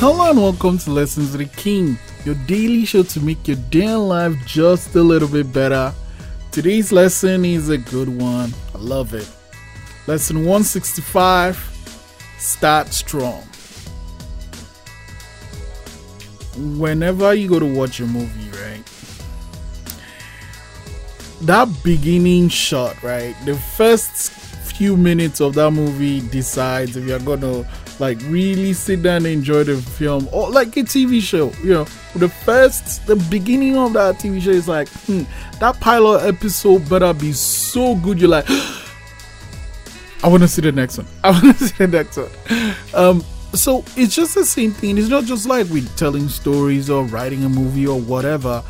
Hello and welcome to Lessons with the King, your daily show to make your day in life just a little bit better. Today's lesson is a good one. I love it. Lesson 165 Start Strong. Whenever you go to watch a movie, right? That beginning shot, right? The first few minutes of that movie decides if you're gonna like really sit down and enjoy the film or like a TV show. You know, the first, the beginning of that TV show is like, hmm, that pilot episode better be so good. You're like, I want to see the next one. I want to see the next one. Um, so it's just the same thing. It's not just like with telling stories or writing a movie or whatever.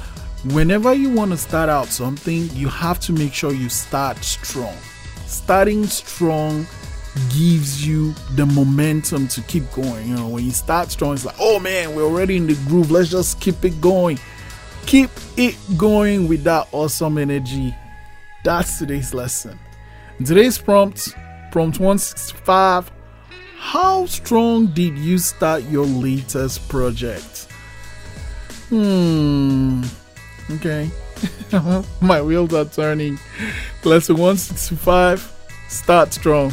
Whenever you want to start out something, you have to make sure you start strong. Starting strong gives you the momentum to keep going. You know, when you start strong, it's like, oh man, we're already in the groove. Let's just keep it going. Keep it going with that awesome energy. That's today's lesson. today's prompt, prompt 165. How strong did you start your latest project? Hmm. Okay. My wheels are turning. Lesson 165. Start strong.